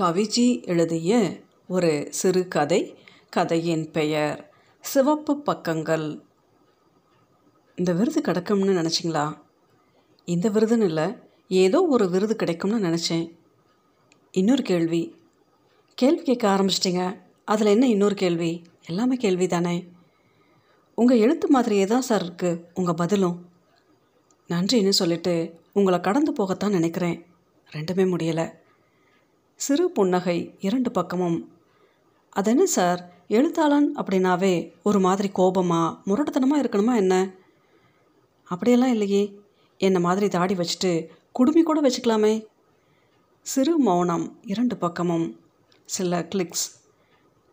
கவிஜி எழுதிய ஒரு சிறுகதை கதையின் பெயர் சிவப்பு பக்கங்கள். இந்த விருது கிடைக்கும்னு நினச்சிங்களா? இந்த விருதுன்னு இல்லை ஏதோ ஒரு விருது கிடைக்கும்னு நினச்சேன். இன்னொரு கேள்வி கேள்வி கேட்க ஆரம்பிச்சிட்டிங்க அதில் என்ன இன்னொரு கேள்வி? எல்லாமே கேள்வி தானே உங்கள் எழுத்து மாதிரியே தான் சார் இருக்குது உங்கள் பதிலும். நன்றின்னு சொல்லிட்டு உங்களை கடந்து போகத்தான் நினைக்கிறேன். ரெண்டுமே முடியலை. சிறு புன்னகை இரண்டு பக்கமும். அது என்ன சார்? எழுத்தாளன் அப்படின்னாவே ஒரு மாதிரி கோபமாக முரட்டுத்தனமாக இருக்கணுமா என்ன? அப்படியெல்லாம் இல்லையே. என்னை மாதிரி தாடி வச்சுட்டு குடுமி கூட வச்சுக்கலாமே. சிறு மௌனம் இரண்டு பக்கமும். சில கிளிக்ஸ்.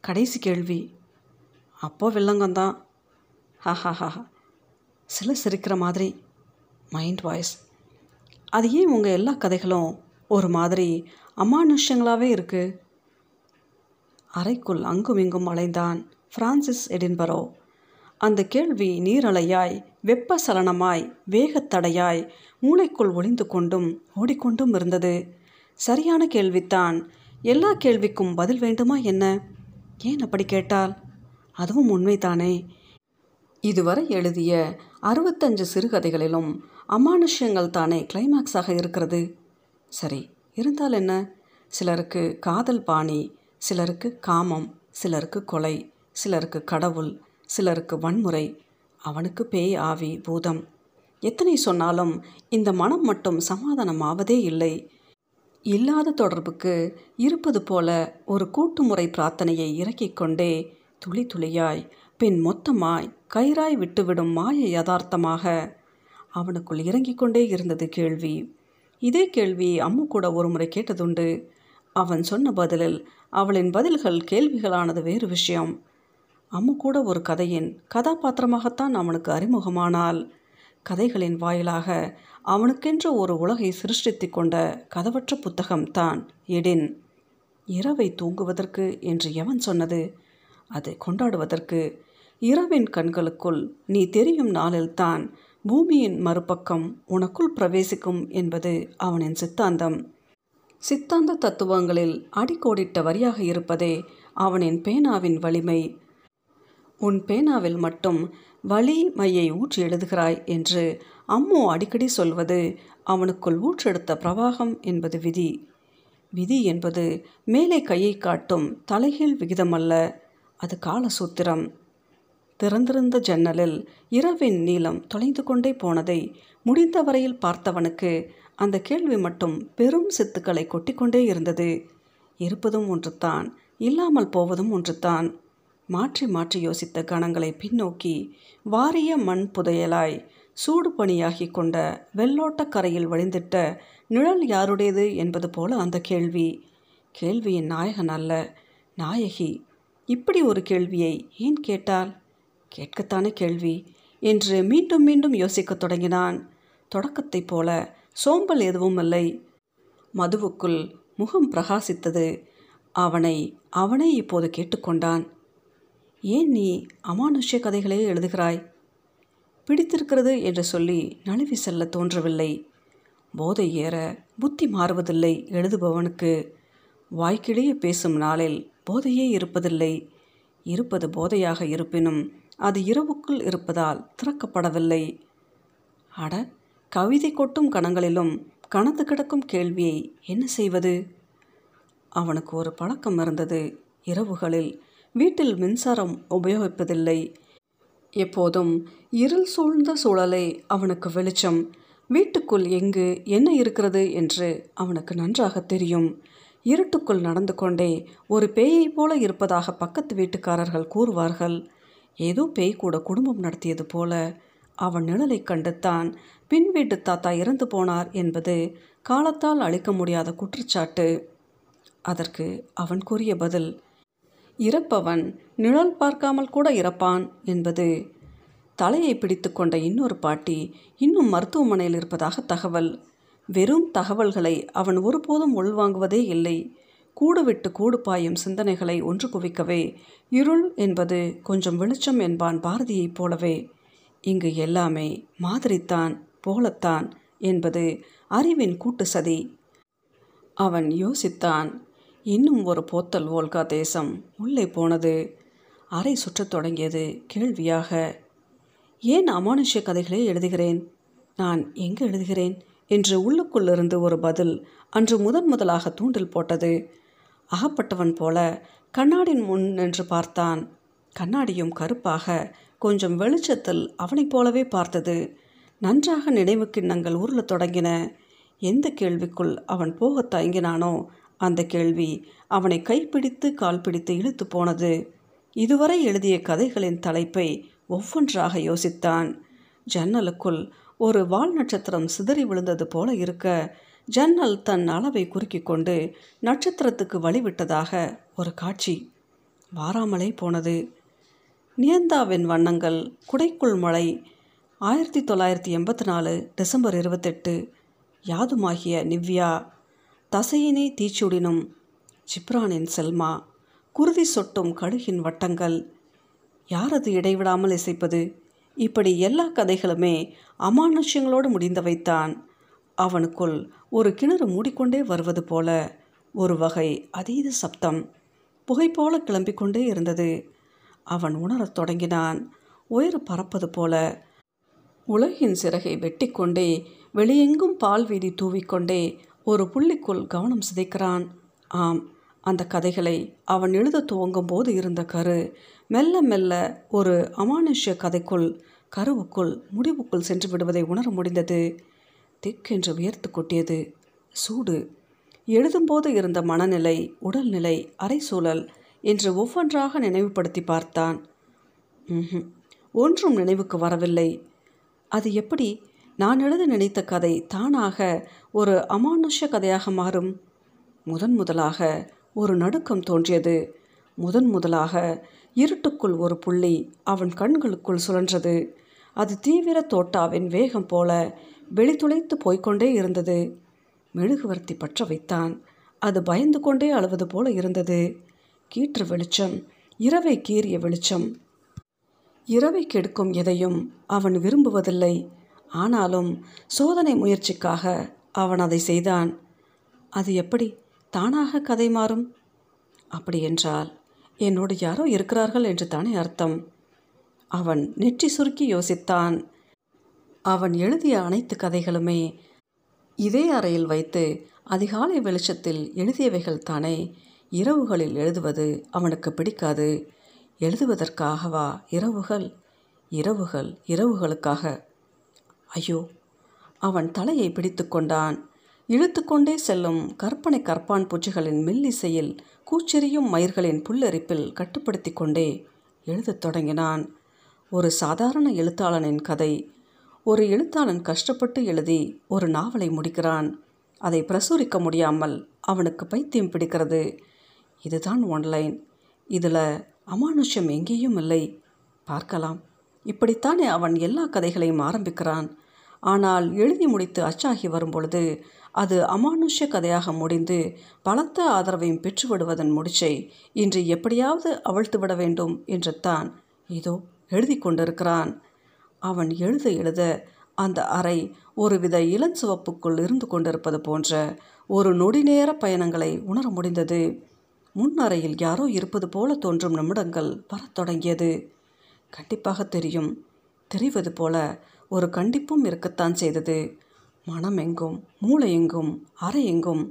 கடைசி கேள்வி. அப்போ வில்லங்கம்தான். ஹாஹாஹா சில சிரிக்கிற மாதிரி. Mind voice. அது ஏன் உங்கள் எல்லா கதைகளும் ஒரு மாதிரி அமானுஷ்யங்களாகவே இருக்குது அறைக்குள் அங்கும் இங்கும் அலைந்தான் பிரான்சிஸ் எடின்பரோ. அந்த கேள்வி நீரலையாய் வெப்ப சலனமாய் வேகத்தடையாய் மூளைக்குள் ஒளிந்து கொண்டும் ஓடிக்கொண்டும் இருந்தது. சரியான கேள்வித்தான். எல்லா கேள்விக்கும் பதில் வேண்டுமா என்ன? ஏன் அப்படி கேட்டால் அதுவும் உண்மைதானே. இதுவரை எழுதிய அறுபத்தஞ்சு சிறுகதைகளிலும் அமானுஷ்யங்கள் தானே கிளைமாக்ஸாக இருக்கிறது. சரி இருந்தால் என்ன? சிலருக்கு காதல் பாணி சிலருக்கு காமம் சிலருக்கு கொலை சிலருக்கு கடவுள் சிலருக்கு வன்முறை. அவனுக்கு பேய் ஆவி பூதம். எத்தனை சொன்னாலும் இந்த மனம் மட்டும் சமாதானமாவதே இல்லை. இல்லாத தொடர்புக்கு இருப்பது போல ஒரு கூட்டுமுறை பிரார்த்தனையை இறக்கிக் கொண்டே துளி துளியாய் பின் மொத்தமாய் கயிறாய் விட்டுவிடும் மாய யதார்த்தமாக அவனுக்குள் இறங்கிக் கொண்டே இருந்தது கேள்வி. இதே கேள்வி அம்மு கூட ஒரு முறை கேட்டதுண்டு. அவன் சொன்ன பதிலில் அவளின் பதில்கள் கேள்விகளானது வேறு விஷயம். அம்மு கூட ஒரு கதையின் கதாபாத்திரமாகத்தான் அவனுக்கு அறிமுகமானால் கதைகளின் வாயிலாக அவனுக்கென்று ஒரு உலகை சிருஷ்டித்து கொண்ட கதவற்ற புத்தகம்தான் எடின். இரவை தூங்குவதற்கு என்று எவன் சொன்னது? அது கொண்டாடுவதற்கு இரவின் கண்களுக்குள் நீ தெரியும் நாளில்தான் பூமியின் மறுபக்கம் உனக்குள் பிரவேசிக்கும் என்பது அவனின் சித்தாந்தம். சித்தாந்த தத்துவங்களில் அடிக்கோடிட்ட வரியாக இருப்பதே அவனின் பேனாவின் வலிமை. உன் பேனாவில் மட்டும் வலிமையை ஊற்றி எழுதுகிறாய் என்று அம்மு அடிக்கடி சொல்வது அவனுக்குள் ஊற்றெடுத்த பிரவாகம் என்பது விதி. விதி என்பது மேலே கையை காட்டும் தலைகீழ் விகிதமல்ல அது காலசூத்திரம். திறந்திருந்த ஜன்னலில் இரவின் நீளம் தொலைந்து கொண்டே போனதை முடிந்த வரையில் பார்த்தவனுக்கு அந்த கேள்வி மட்டும் பெரும் சித்துக்களை கொட்டிக்கொண்டே இருந்தது. இருப்பதும் ஒன்றுதான் இல்லாமல் போவதும் ஒன்றுதான். மாற்றி மாற்றி யோசித்த கணங்களை பின்னோக்கி வாரிய மண் புதையலாய் சூடு பணியாகி கொண்ட வெள்ளோட்ட கரையில் வழிந்திட்ட நிழல் யாருடையது என்பது போல அந்த கேள்வி. கேள்வியின் நாயகன் அல்ல நாயகி. இப்படி ஒரு கேள்வியை ஏன் கேட்டால் கேட்கத்தானே கேள்வி? என்று மீண்டும் மீண்டும் யோசிக்கத் தொடங்கினான். தொடக்கத்தைப் போல சோம்பல் எதுவும் இல்லை. மதுவுக்குள் முகம் பிரகாசித்தது. அவனை அவனே இப்போது கேட்டுக்கொண்டான். ஏன் நீ அமானுஷ்ய கதைகளே எழுதுகிறாய்? பிடித்திருக்கிறது என்று சொல்லி நழுவி செல்ல தோன்றவில்லை. போதை ஏற புத்தி மாறுவதில்லை எழுதுபவனுக்கு. வாய்க்கிலேயே பேசும் நாளில் போதையே இருப்பதில்லை. இருப்பது போதையாக இருப்பினும் அது இரவுக்குள் இருப்பதால் திறக்கப்படவில்லை. அட கவிதை கொட்டும் கணங்களிலும் கணத்து கிடக்கும் கேள்வியை என்ன செய்வது? அவனுக்கு ஒரு பழக்கம் இருந்தது. இரவுகளில் வீட்டில் மின்சாரம் உபயோகிப்பதில்லை. எப்போதும் இருள் சூழ்ந்த சூழலை அவனுக்கு வெளிச்சம் வீட்டுக்குள் எங்கு என்ன இருக்கிறது என்று அவனுக்கு நன்றாக தெரியும். இருட்டுக்குள் நடந்து கொண்டே ஒரு பேயை போல இருப்பதாக பக்கத்து வீட்டுக்காரர்கள் கூறுவார்கள். ஏதோ பேய் கூட குடும்பம் நடத்தியது போல. அவன் நிழலை கண்டுத்தான் பின் வீட்டு தாத்தா இறந்து போனார் என்பது காலத்தால் அழிக்க முடியாத குற்றச்சாட்டு. அதற்கு அவன் கூறிய பதில் இறப்பவன் நிழல் பார்க்காமல் கூட இறப்பான் என்பது. தலையை பிடித்து கொண்ட இன்னொரு பாட்டி இன்னும் மருத்துவமனையில் இருப்பதாக தகவல். வெறும் தகவல்களை அவன் ஒருபோதும் உள்வாங்குவதே இல்லை. கூடு விட்டு கூடு பாயும் சிந்தனைகளை ஒன்று குவிக்கவே. இருள் என்பது கொஞ்சம் வெளிச்சம் என்பான் பாரதியைப் போலவே. இங்கு எல்லாமே மாதிரித்தான் போலத்தான் என்பது அறிவின் கூட்டு சதி. அவன் யோசித்தான் இன்னும் ஒரு போத்தல் வோல்கா தேசம் உள்ளே போனது. அறை சுற்றத் தொடங்கியது கேள்வியாக ஏன் அமானுஷ்ய கதைகளே எழுதுகிறேன்? நான் எங்கே எழுதுகிறேன்? என்று உள்ளுக்குள்ளிருந்து ஒரு பதில் அன்று முதன் முதலாக தூண்டில் போட்டது. அகப்பட்டவன் போல கண்ணாடின் முன் நின்று பார்த்தான். கண்ணாடியும் கருப்பாக கொஞ்சம் வெளிச்சத்தில் அவனைப் போலவே பார்த்தது. நன்றாக நினைவு கிண்ணங்கள் உருளத் தொடங்கின. எந்த கேள்விக்குள் அவன் போகத் தயங்கினானோ அந்த கேள்வி அவனை கைப்பிடித்து கால் பிடித்து இழுத்து போனது. இதுவரை எழுதிய கதைகளின் தலைப்பை ஒவ்வொன்றாக யோசித்தான். ஜன்னலுக்குள் ஒரு வால் நட்சத்திரம் சிதறி விழுந்தது போல இருக்க ஜன்னல் தன் அளவை குறுக்கிக் கொண்டு நட்சத்திரத்துக்கு வழிவிட்டதாக ஒரு காட்சி வாராமலே போனது. நியந்தாவின் வண்ணங்கள் குடைக்குள் மழை. ஆயிரத்தி தொள்ளாயிரத்தி எண்பத்தி நாலு டிசம்பர் இருபத்தெட்டு. யாதுமாகிய நிவ்யா தசையினை தீச்சுடினும் ஜிப்ரானின் செல்மா குருதி சொட்டும் கழுகின் வட்டங்கள். யாரது இடைவிடாமல் இசைப்பது? இப்படி எல்லா கதைகளுமே அமானுஷ்யங்களோடு முடிந்தவைத்தான். அவனுக்குள் ஒரு கிணறு மூடிக்கொண்டே வருவது போல ஒரு வகை அதீத சப்தம் புகை போல கிளம்பிக்கொண்டே இருந்தது. அவன் உணரத் தொடங்கினான். உயர பறப்பது போல உலகின் சிறகை வெட்டிக்கொண்டே வெளியெங்கும் பால் வீதி தூவிக்கொண்டே ஒரு புள்ளிக்குள் கவனம் சிதைக்கிறான். ஆம் அந்த கதைகளை அவன் எழுத துவங்கும் போது இருந்த கரு மெல்ல மெல்ல ஒரு அமானுஷ்ய கதைக்குள் கருவுக்குள் முடிவுக்குள் சென்று விடுவதை உணர முடிந்தது. திக்கென்று வியர்த்து கொட்டியது. சூடு. எழுதும்போது இருந்த மனநிலை உடல்நிலை அரை சூழல் என்று ஒவ்வொன்றாக நினைவுபடுத்தி பார்த்தான். ஒன்றும் நினைவுக்கு வரவில்லை. அது எப்படி? நான் எழுத நினைத்த கதை தானாக ஒரு அமானுஷ்ய கதையாக மாறும். முதன் முதலாக ஒரு நடுக்கம் தோன்றியது. முதன் முதலாக இருட்டுக்குள் ஒரு புள்ளி அவன் கண்களுக்குள் சுழன்றது. அது தீவிர தோட்டாவின் வேகம் போல வெளித்துளைத்து போய்க்கொண்டே இருந்தது. மெழுகுவர்த்தி பற்ற வைத்தான். அது பயந்து கொண்டே அழுவது போல இருந்தது. கீற்று வெளிச்சம் இரவை கீறிய வெளிச்சம். இரவை கெடுக்கும் எதையும் அவன் விரும்புவதில்லை. ஆனாலும் சோதனை முயற்சிக்காக அவன் அதை செய்தான். அது எப்படி தானாக கதை மாறும்? அப்படி என்றால் என்னோடு யாரோ இருக்கிறார்கள் என்று தானே அர்த்தம். அவன் நெற்றி சுருக்கி யோசித்தான். அவன் எழுதிய அனைத்து கதைகளுமே இதே அறையில் வைத்து அதிகாலை வெளிச்சத்தில் எழுதியவைகள் தானே இரவுகளில் எழுதுவது அவனுக்கு பிடிக்காது. எழுதுவதற்காகவா இரவுகள்? இரவுகள் இரவுகளுக்காக. ஐயோ அவன் தலையை பிடித்து கொண்டான். இழுத்துக்கொண்டே செல்லும் கற்பனை கற்பான் பூச்சிகளின் மெல்லிசையில் கூச்செறியும் மயிர்களின் புல்லரிப்பில் கட்டுப்படுத்தி கொண்டே எழுதத் தொடங்கினான். ஒரு சாதாரண எழுத்தாளனின் கதை ஒரு எழுத்தாளன் கஷ்டப்பட்டு எழுதி ஒரு நாவலை முடிக்கிறான். அதை பிரசுரிக்க முடியாமல் அவனுக்கு பைத்தியம் பிடிக்கிறது. இதுதான் ஒன்லைன். இதில் அமானுஷ்யம் எங்கேயும் இல்லை. பார்க்கலாம். இப்படித்தானே அவன் எல்லா கதைகளையும் ஆரம்பிக்கிறான். ஆனால் எழுதி முடித்து அச்சாகி வரும்பொழுது அது அமானுஷ்ய கதையாக முடிந்து பலத்த ஆதரவையும் பெற்றுவிடுவதன் முடிச்சை இன்று எப்படியாவது அவிழ்த்து விட வேண்டும் என்று தான் இதோ எழுதி கொண்டிருக்கிறான். அவன் எழுத எழுத அந்த அறை ஒருவித இளஞ்சிவப்புக்குள் இருந்து கொண்டிருப்பது போன்ற ஒரு நொடி நேர பயணங்களை உணர முடிந்தது. முன் அறையில் யாரோ இருப்பது போல தோன்றும் நிமிடங்கள் வரத் தொடங்கியது. கண்டிப்பாக தெரியும். தெரிவது போல ஒரு கண்டிப்பும் இருக்கத்தான் செய்தது. மனம் எங்கும் மூளை எங்கும் அறை எங்கும்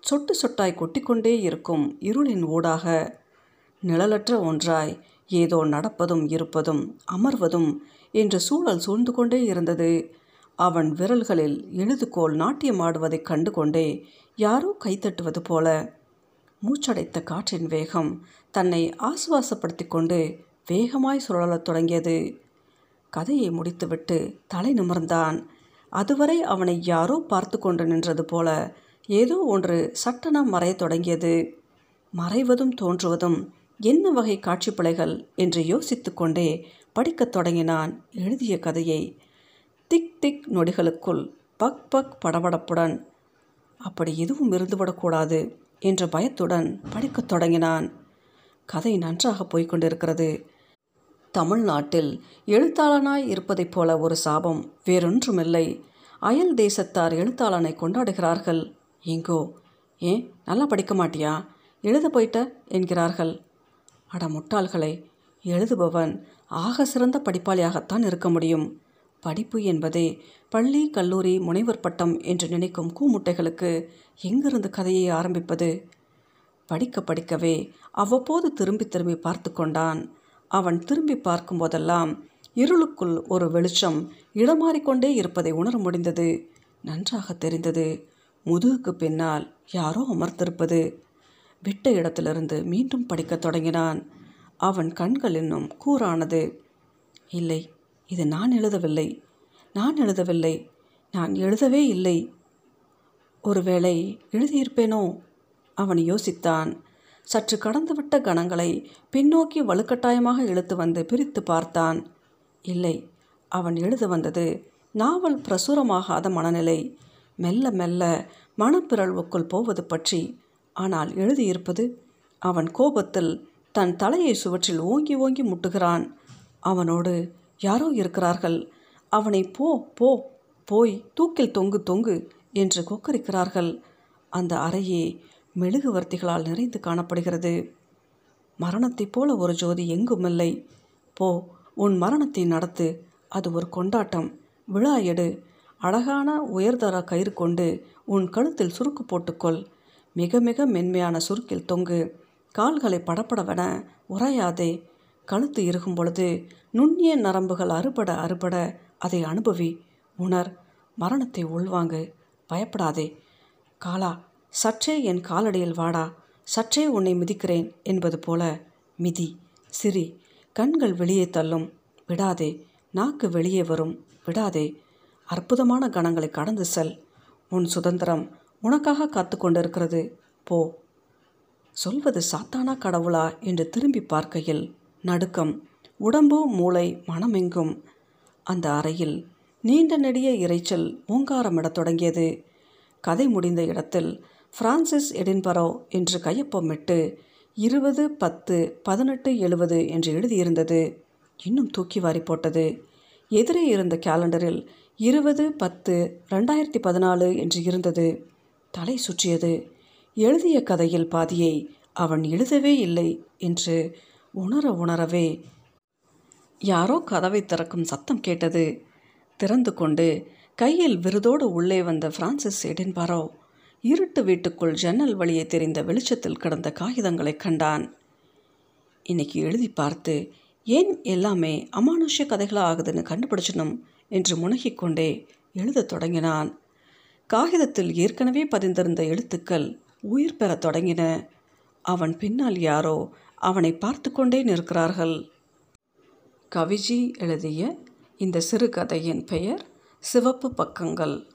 சொட்டு சொட்டாய் கொட்டிக்கொண்டே இருக்கும் இருளின் ஊடாக நிழலற்ற ஒன்றாய் ஏதோ நடப்பதும் இருப்பதும் அமர்வதும் என்ற சூழல் சூழ்ந்து கொண்டே இருந்தது. அவன் விரல்களில் எழுதுகோல் நாட்டியமாடுவதைக் கண்டு கொண்டே யாரோ கைத்தட்டுவது போல மூச்சடைத்த காற்றின் வேகம் தன்னை ஆசுவாசப்படுத்தி கொண்டு வேகமாய் சுழலத் தொடங்கியது. கதையை முடித்துவிட்டு தலை நிமிர்ந்தான். அதுவரை அவனை யாரோ பார்த்து கொண்டு நின்றது போல ஏதோ ஒன்று சட்டென மறையத் தொடங்கியது. மறைவதும் தோன்றுவதும் என்ன வகை காட்சிப்பலைகள் என்று யோசித்து கொண்டே படிக்கத் தொடங்கினான் எழுதிய கதையை. திக் திக் நொடிகளுக்குள் பக் பக் படபடப்புடன் அப்படி எதுவும் இருந்துவிடக்கூடாது என்ற பயத்துடன் படிக்கத் தொடங்கினான். கதை நன்றாக போய்க்கொண்டிருக்கிறது. தமிழ்நாட்டில் எழுத்தாளனாய் இருப்பதைப் போல ஒரு சாபம் வேறொன்றுமில்லை. அயல் தேசத்தார் எழுத்தாளனை கொண்டாடுகிறார்கள். எங்கோ ஏன் நல்லா படிக்க மாட்டியா? எழுத போயிட்ட? என்கிறார்கள். அட முட்டாள்களை எழுதுபவன் ஆக சிறந்த படிப்பாளியாகத்தான் இருக்க முடியும். படிப்பு என்பதே பள்ளி கல்லூரி முனைவர் பட்டம் என்று நினைக்கும் கூமுட்டைகளுக்கு எங்கிருந்து கதையை ஆரம்பிப்பது? படிக்க படிக்கவே அவ்வப்போது திரும்பி திரும்பி பார்த்து கொண்டான். அவன் திரும்பி பார்க்கும் போதெல்லாம் இருளுக்குள் ஒரு வெளிச்சம் இடமாறிக்கொண்டே இருப்பதை உணர முடிந்தது. நன்றாக தெரிந்தது. முதுகுக்கு பின்னால் யாரோ அமர்ந்திருப்பது. விட்ட இடத்திலிருந்து மீண்டும் படிக்கத் தொடங்கினான். அவன் கண்கள் இன்னும் கூறானது இல்லை இது நான் எழுதவில்லை. நான் எழுதவில்லை. நான் எழுதவே இல்லை. ஒருவேளை எழுதியிருப்பேனோ? அவன் யோசித்தான். சற்று கடந்துவிட்ட கணங்களை பின்னோக்கி வலுக்கட்டாயமாக இழுத்து வந்து பிரித்து பார்த்தான். இல்லை அவன் எழுத வந்தது நாவல் பிரசுரமாகாத மனநிலை. மெல்ல மெல்ல மனப்பிறழ்வுக்குள் போவது பற்றி ஆனால் எழுதியிருப்பது அவன் கோபத்தில் தன் தலையை சுவற்றில் ஓங்கி ஓங்கி முட்டுகிறான். அவனோடு யாரோ இருக்கிறார்கள். அவனை போ போ போய் தூக்கில் தொங்கு தொங்கு என்று கொக்கரிக்கிறார்கள். அந்த அறையே மெழுகுவர்த்திகளால் நிறைந்து காணப்படுகிறது. மரணத்தைப் போல ஒரு ஜோதி எங்குமில்லை. போ உன் மரணத்தை நடத்து. அது ஒரு கொண்டாட்டம். விழா எடு. அழகான உயர்தர கயிறு கொண்டு உன் கழுத்தில் சுருக்கு போட்டுக்கொள். மிக மிக மென்மையான சுருக்கில் தொங்கு. கால்களை படப்படவென உறையாதே கழுத்து இருக்கும் பொழுது நுண்ணிய நரம்புகள் அறுபட அறுபட அதை அனுபவி. உணர் மரணத்தை உள்வாங்கு. பயப்படாதே. காலா சற்றே என் காலடியில் வாடா. சற்றே உன்னை மிதிக்கிறேன் என்பது போல மிதி. சிரி. கண்கள் வெளியே தள்ளும். விடாதே. நாக்கு வெளியே வரும். விடாதே. அற்புதமான கணங்களை கடந்து செல். உன் சுதந்திரம் உனக்காக காத்து கொண்டிருக்கிறது போ. சொல்வது சாத்தானா கடவுளா? என்று திரும்பி பார்க்கையில் நடுக்கம் உடம்பு மூளை மனமெங்கும். அந்த அறையில் நீண்ட நெடிய இறைச்சல் ஓங்காரமிடத் தொடங்கியது. கதை முடிந்த இடத்தில் பிரான்சிஸ் எடின்பரோ என்று கையொப்பமிட்டு இருபது பத்து பதினெட்டு எழுபது என்று எழுதியிருந்தது. இன்னும் தூக்கி வாரி போட்டது. எதிரே இருந்த கேலண்டரில் இருபது பத்து ரெண்டாயிரத்தி பதினாலு என்று இருந்தது. தலை சுற்றியது. எழுதிய கதையில் பாதியை அவன் எழுதவே இல்லை என்று உணர உணரவே யாரோ கதவை திறக்கும் சத்தம் கேட்டது. திறந்து கொண்டு கையில் விருதோடு உள்ளே வந்த பிரான்சிஸ் எடின்பரோ இருட்டு வீட்டுக்குள் ஜன்னல் வழியே தெரிந்த வெளிச்சத்தில் கிடந்த காகிதங்களை கண்டான். இன்னைக்கு எழுதி பார்த்து ஏன் எல்லாமே அமானுஷ்ய கதைகளாக ஆகுதுன்னு கண்டுபிடிச்சணும் என்று முனகிக்கொண்டே எழுதத் தொடங்கினான். காகிதத்தில் ஏற்கனவே பதிந்திருந்த எழுத்துக்கள் உயிர் பெறத் தொடங்கின. அவன் பின்னால் யாரோ அவனை பார்த்து கொண்டே நிற்கிறார்கள். கவிஜி எழுதிய இந்த சிறுகதையின் பெயர் சிவப்பு பக்கங்கள்.